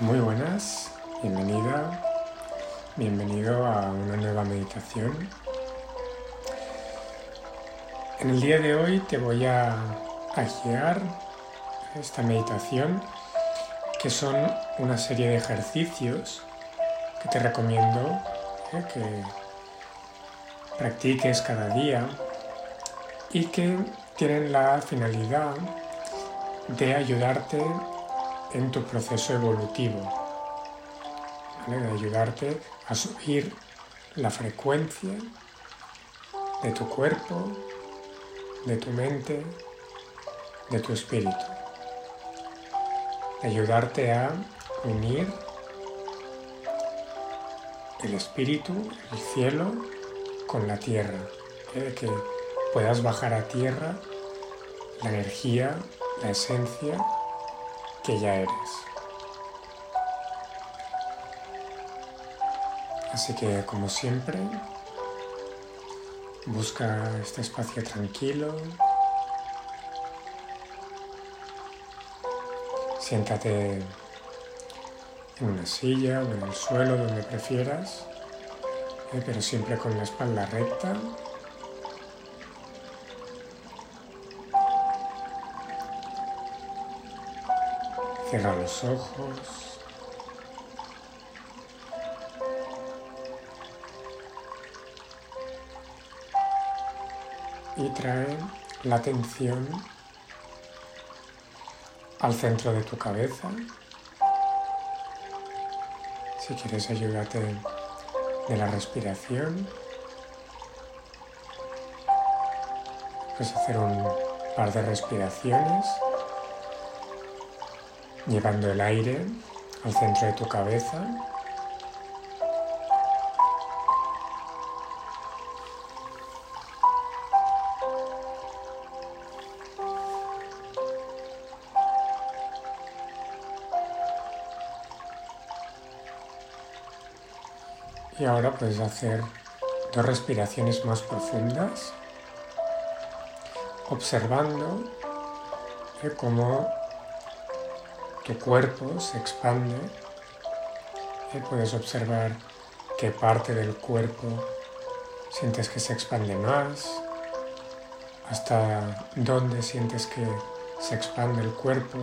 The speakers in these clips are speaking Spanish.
Muy buenas, bienvenida, bienvenido a una nueva meditación. En el día de hoy te voy a, guiar esta meditación que son una serie de ejercicios que te recomiendo eh, que practiques cada día y que tienen la finalidad de ayudarte en tu proceso evolutivo, de ayudarte a subir la frecuencia de tu cuerpo, de tu mente, de tu espíritu, de ayudarte a unir el espíritu, el cielo, con la tierra, de que puedas bajar a tierra la energía, la esencia que ya eres. Así que como siempre, busca este espacio tranquilo. Siéntate en una silla o en el suelo donde prefieras, eh, pero siempre con la espalda recta. Cierra los ojos. Y trae la atención al centro de tu cabeza. Si quieres ayúdate de la respiración. Puedes hacer un par de respiraciones llevando el aire al centro de tu cabeza. Y ahora puedes hacer dos respiraciones más profundas, observando cómo tu cuerpo se expande y puedes observar qué parte del cuerpo sientes que se expande más, hasta dónde sientes que se expande el cuerpo,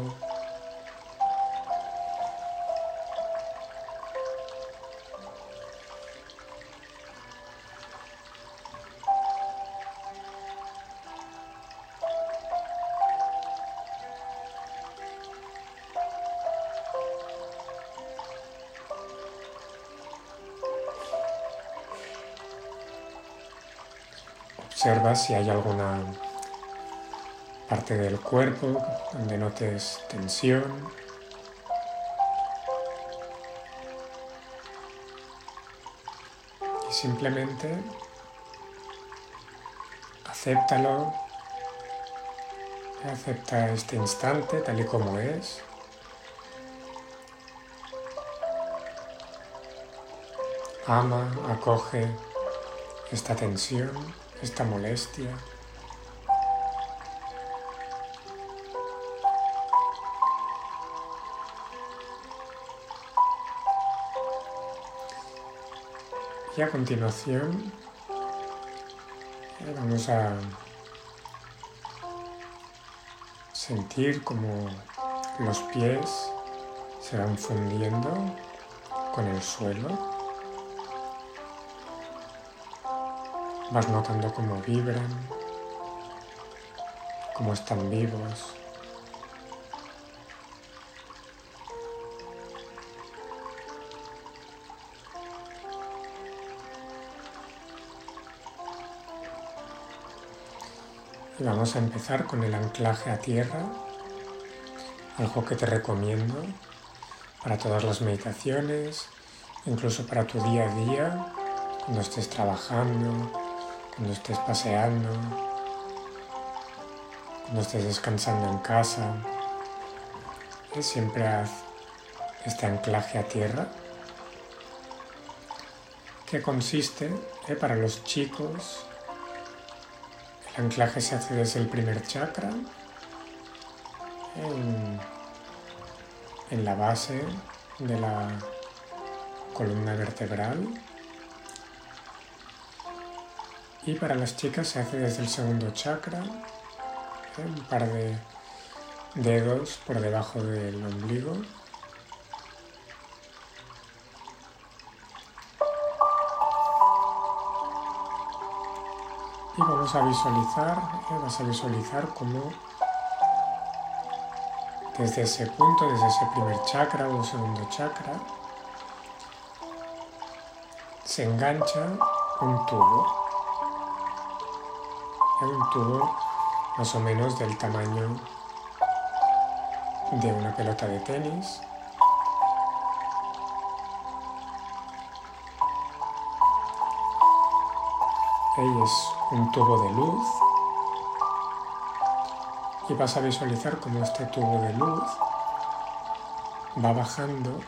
Observa si hay alguna parte del cuerpo donde notes tensión. Y simplemente acéptalo, acepta este instante tal y como es. Ama, acoge esta tensión esta molestia. Y a continuación eh, vamos a sentir como los pies se van fundiendo con el suelo. Vas notando cómo vibran, cómo están vivos. Y vamos a empezar con el anclaje a tierra, algo que te recomiendo para todas las meditaciones, incluso para tu día a día, cuando estés trabajando, cuando estés paseando, cuando estés descansando en casa, siempre haz este anclaje a tierra que consiste eh, para los chicos el anclaje se hace desde el primer chakra en, en la base de la columna vertebral. Y para las chicas se hace desde el segundo chakra, ¿eh? un par de dedos por debajo del ombligo. Y vamos a visualizar, ¿eh? vas a visualizar cómo desde ese punto, desde ese primer chakra o segundo chakra, se engancha un tubo. Un tubo más o menos del tamaño de una pelota de tenis. Es un tubo de luz. Y vas a visualizar cómo este tubo de luz va bajando.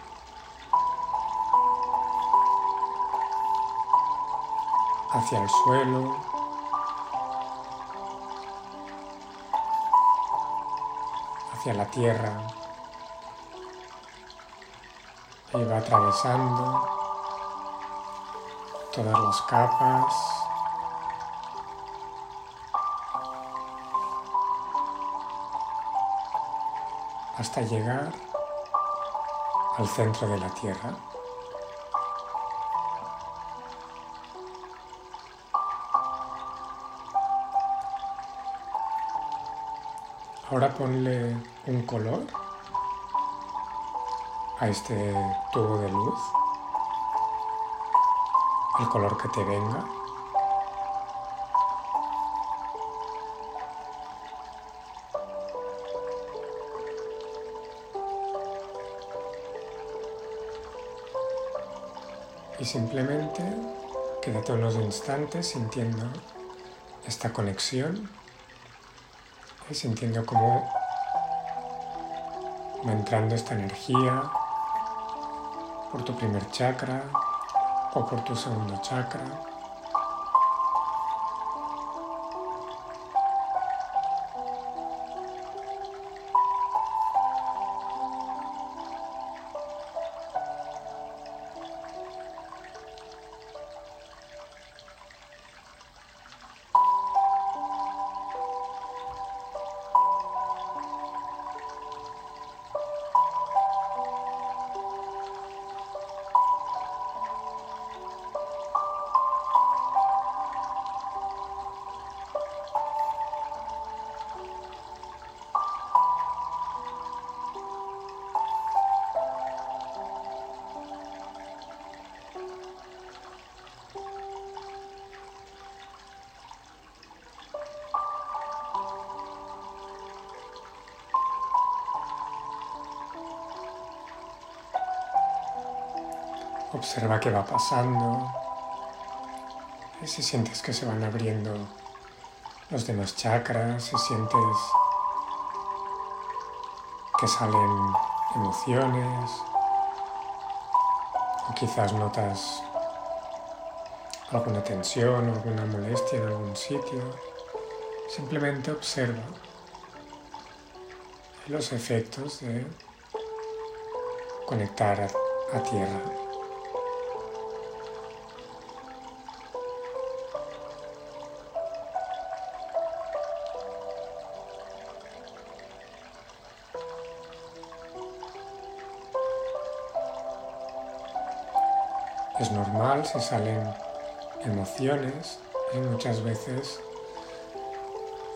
Hacia el suelo, hacia la tierra y va atravesando todas las capas hasta llegar al centro de la Tierra. Ahora ponle un color a este tubo de luz, el color que te venga. y simplemente quédate unos instantes sintiendo esta conexión y sintiendo cómo va entrando esta energía por tu primer chakra o por tu segundo chakra. Observa qué va pasando. Si sientes que se van abriendo los demás chakras, si sientes que salen emociones, o quizás notas alguna tensión o alguna molestia en algún sitio, simplemente observa los efectos de conectar a tierra. Normal si salen emociones y muchas veces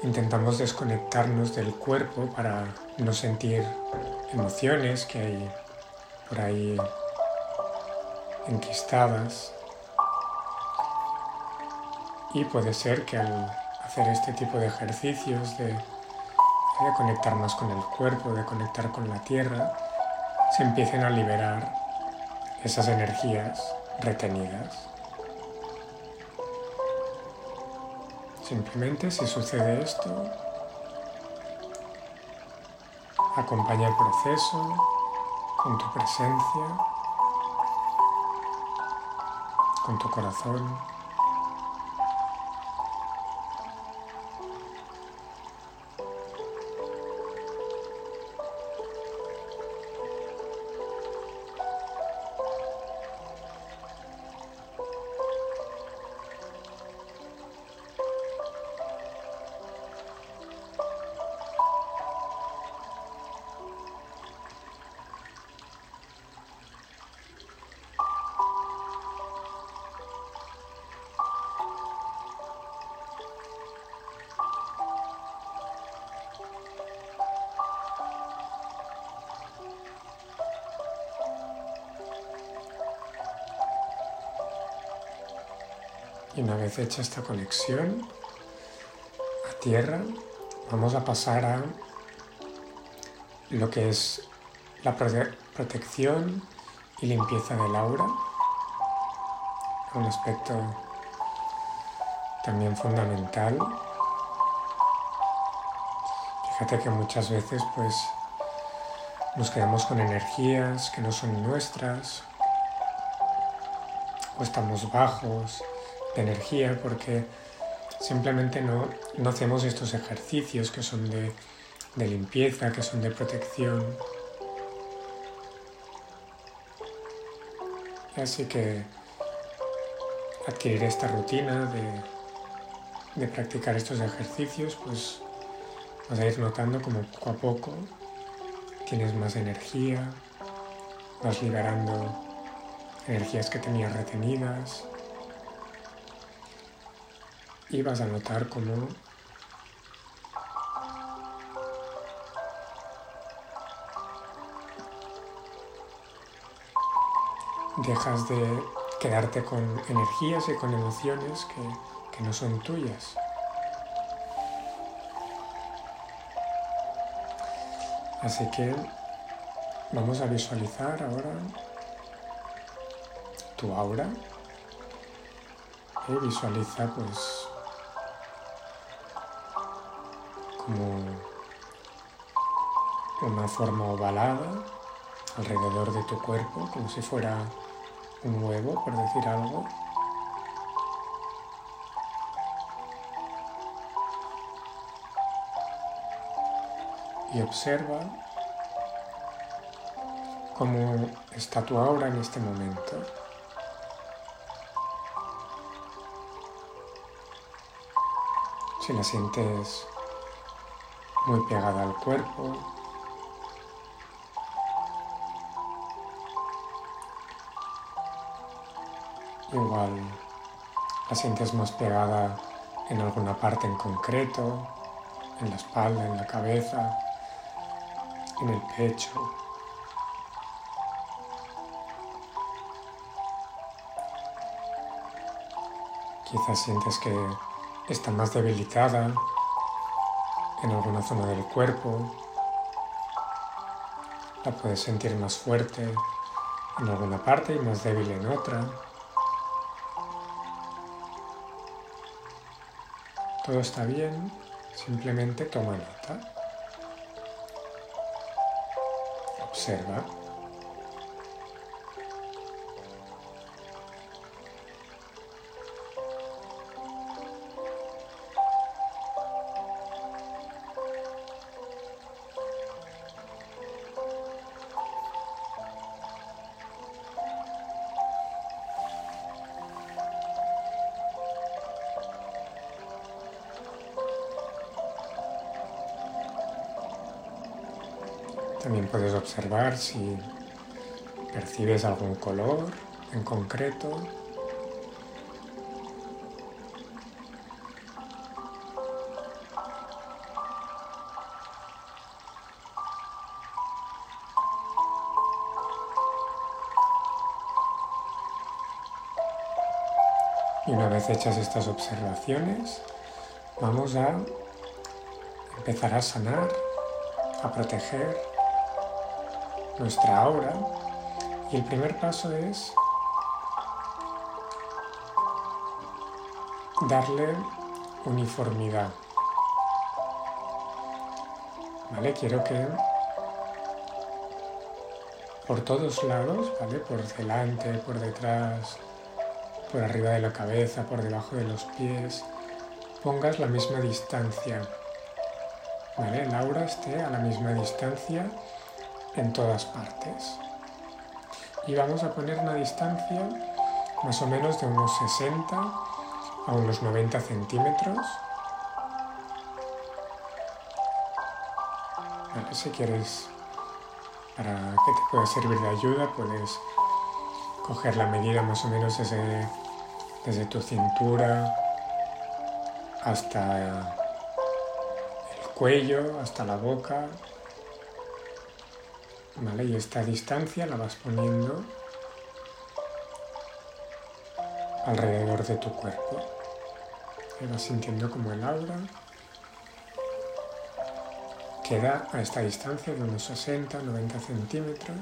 intentamos desconectarnos del cuerpo para no sentir emociones que hay por ahí enquistadas. Y puede ser que al hacer este tipo de ejercicios de, de conectar más con el cuerpo, de conectar con la tierra, se empiecen a liberar esas energías retenidas. Simplemente si sucede esto, acompaña el proceso con tu presencia, con tu corazón. Y una vez hecha esta conexión a tierra, vamos a pasar a lo que es la protección y limpieza del aura, un aspecto también fundamental. Fíjate que muchas veces pues nos quedamos con energías que no son nuestras o estamos bajos energía porque simplemente no, no hacemos estos ejercicios que son de, de limpieza, que son de protección. Así que adquirir esta rutina de de practicar estos ejercicios, pues vas a ir notando como poco a poco tienes más energía, vas liberando energías que tenías retenidas y vas a notar cómo dejas de quedarte con energías y con emociones que que no son tuyas. Así que vamos a visualizar ahora tu aura. Y visualiza pues como una forma ovalada alrededor de tu cuerpo, como si fuera un huevo, por decir algo. y observa cómo está tu aura en este momento. Si la sientes muy pegada al cuerpo, igual la sientes más pegada en alguna parte en concreto, en la espalda, en la cabeza en el pecho. Quizás sientes que está más debilitada en alguna zona del cuerpo. La puedes sentir más fuerte en alguna parte y más débil en otra. Todo está bien, simplemente toma nota. observa También puedes observar si percibes algún color en concreto. Y una vez hechas estas observaciones, vamos a empezar a sanar, a proteger nuestra aura. Y el primer paso es darle uniformidad. ¿Vale? Quiero que por todos lados, ¿vale? Por delante, por detrás, por arriba de la cabeza, por debajo de los pies, pongas la misma distancia. ¿Vale? El aura esté a la misma distancia en todas partes. Y vamos a poner una distancia más o menos de unos 60 a unos 90 centímetros. si quieres, para que te pueda servir de ayuda, puedes coger la medida más o menos desde, desde tu cintura hasta el cuello, hasta la boca, ¿Vale? Y esta distancia la vas poniendo alrededor de tu cuerpo. Y vas sintiendo como el aura queda a esta distancia de unos 60-90 centímetros.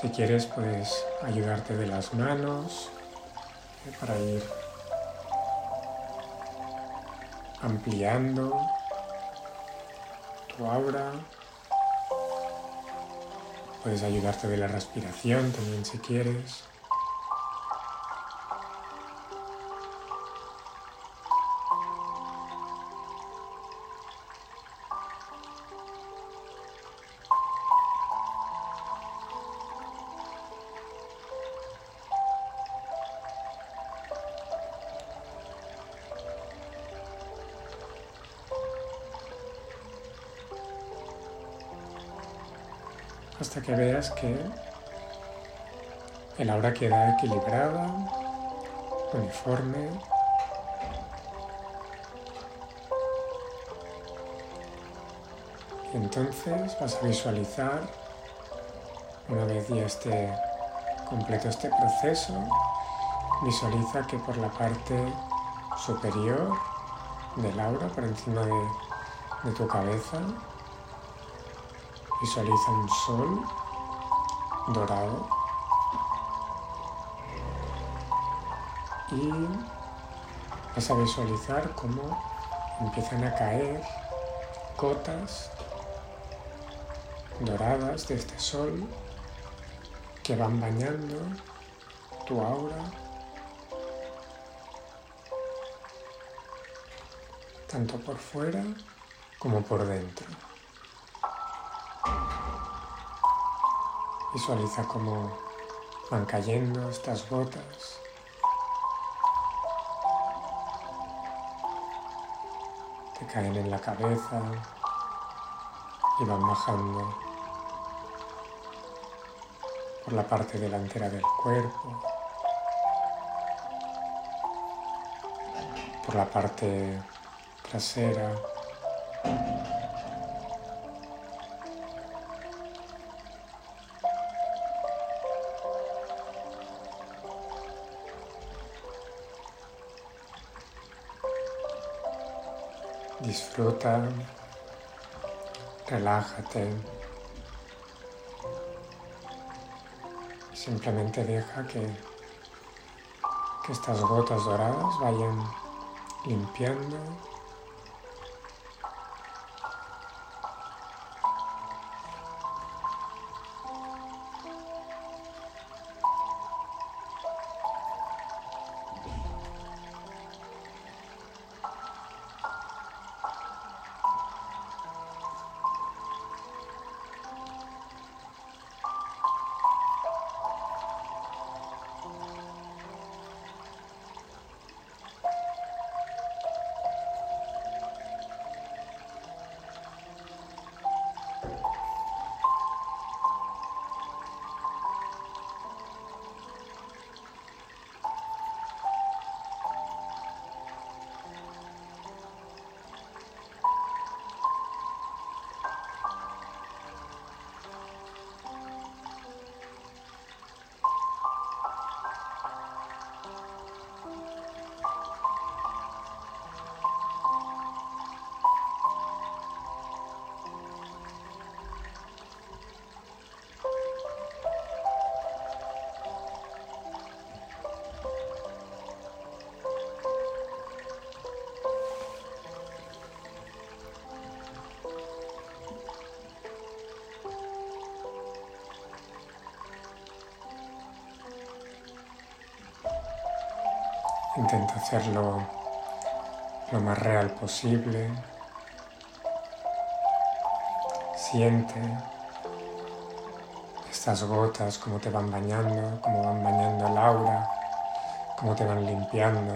Si quieres puedes ayudarte de las manos eh, para ir ampliando tu aura. Puedes ayudarte de la respiración también si quieres. Hasta que veas que el aura queda equilibrada, uniforme. Y entonces vas a visualizar, una vez ya esté completo este proceso, visualiza que por la parte superior del aura, por encima de, de tu cabeza, Visualiza un sol dorado y vas a visualizar cómo empiezan a caer gotas doradas de este sol que van bañando tu aura, tanto por fuera como por dentro. Visualiza cómo van cayendo estas gotas. Te caen en la cabeza y van bajando por la parte delantera del cuerpo, por la parte trasera. Disfruta, relájate. Simplemente deja que, que estas gotas doradas vayan limpiando Intenta hacerlo lo más real posible. Siente estas gotas, cómo te van bañando, cómo van bañando el aura, cómo te van limpiando.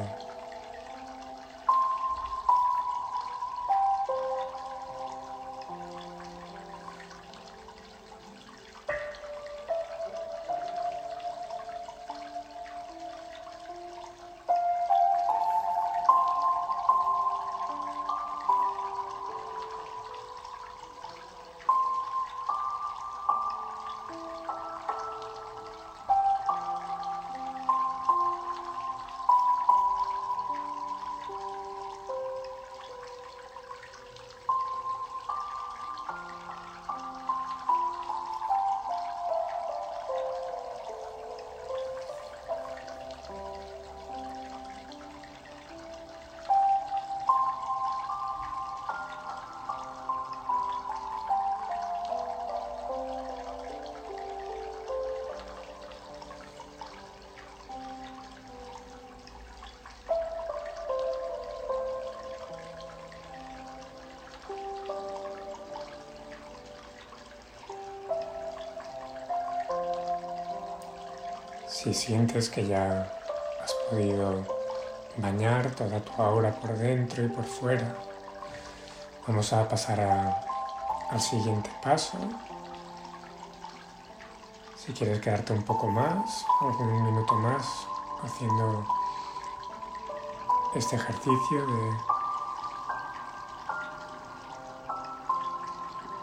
Si sientes que ya has podido bañar toda tu aura por dentro y por fuera, vamos a pasar al siguiente paso. Si quieres quedarte un poco más, algún minuto más, haciendo este ejercicio de,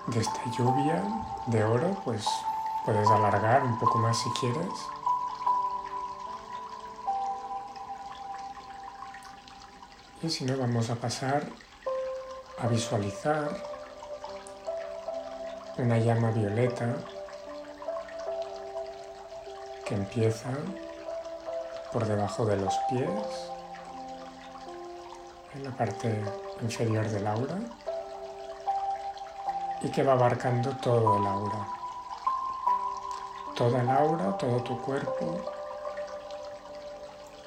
de esta lluvia de oro, pues puedes alargar un poco más si quieres. Y si no, vamos a pasar a visualizar una llama violeta que empieza por debajo de los pies, en la parte inferior del aura, y que va abarcando todo el aura. Toda el aura, todo tu cuerpo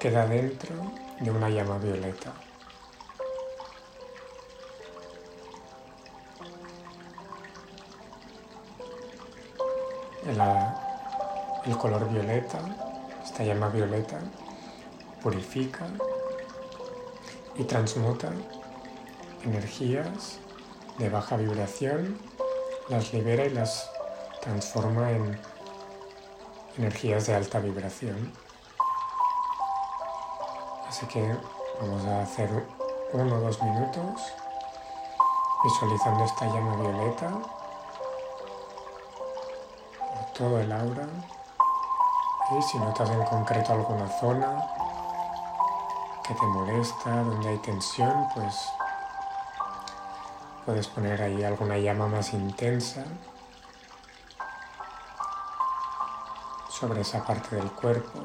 queda dentro de una llama violeta. El color violeta, esta llama violeta, purifica y transmuta energías de baja vibración, las libera y las transforma en energías de alta vibración. Así que vamos a hacer uno o dos minutos visualizando esta llama violeta todo el aura y si notas en concreto alguna zona que te molesta, donde hay tensión, pues puedes poner ahí alguna llama más intensa sobre esa parte del cuerpo.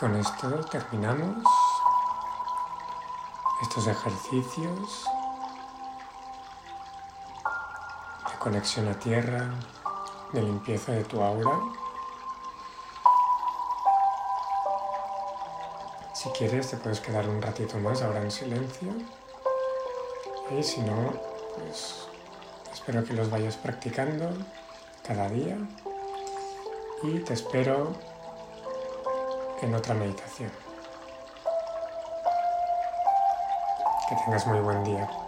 Con esto terminamos estos ejercicios de conexión a tierra, de limpieza de tu aura. Si quieres te puedes quedar un ratito más ahora en silencio y si no, pues espero que los vayas practicando cada día y te espero en otra meditación. Que tengas muy buen día.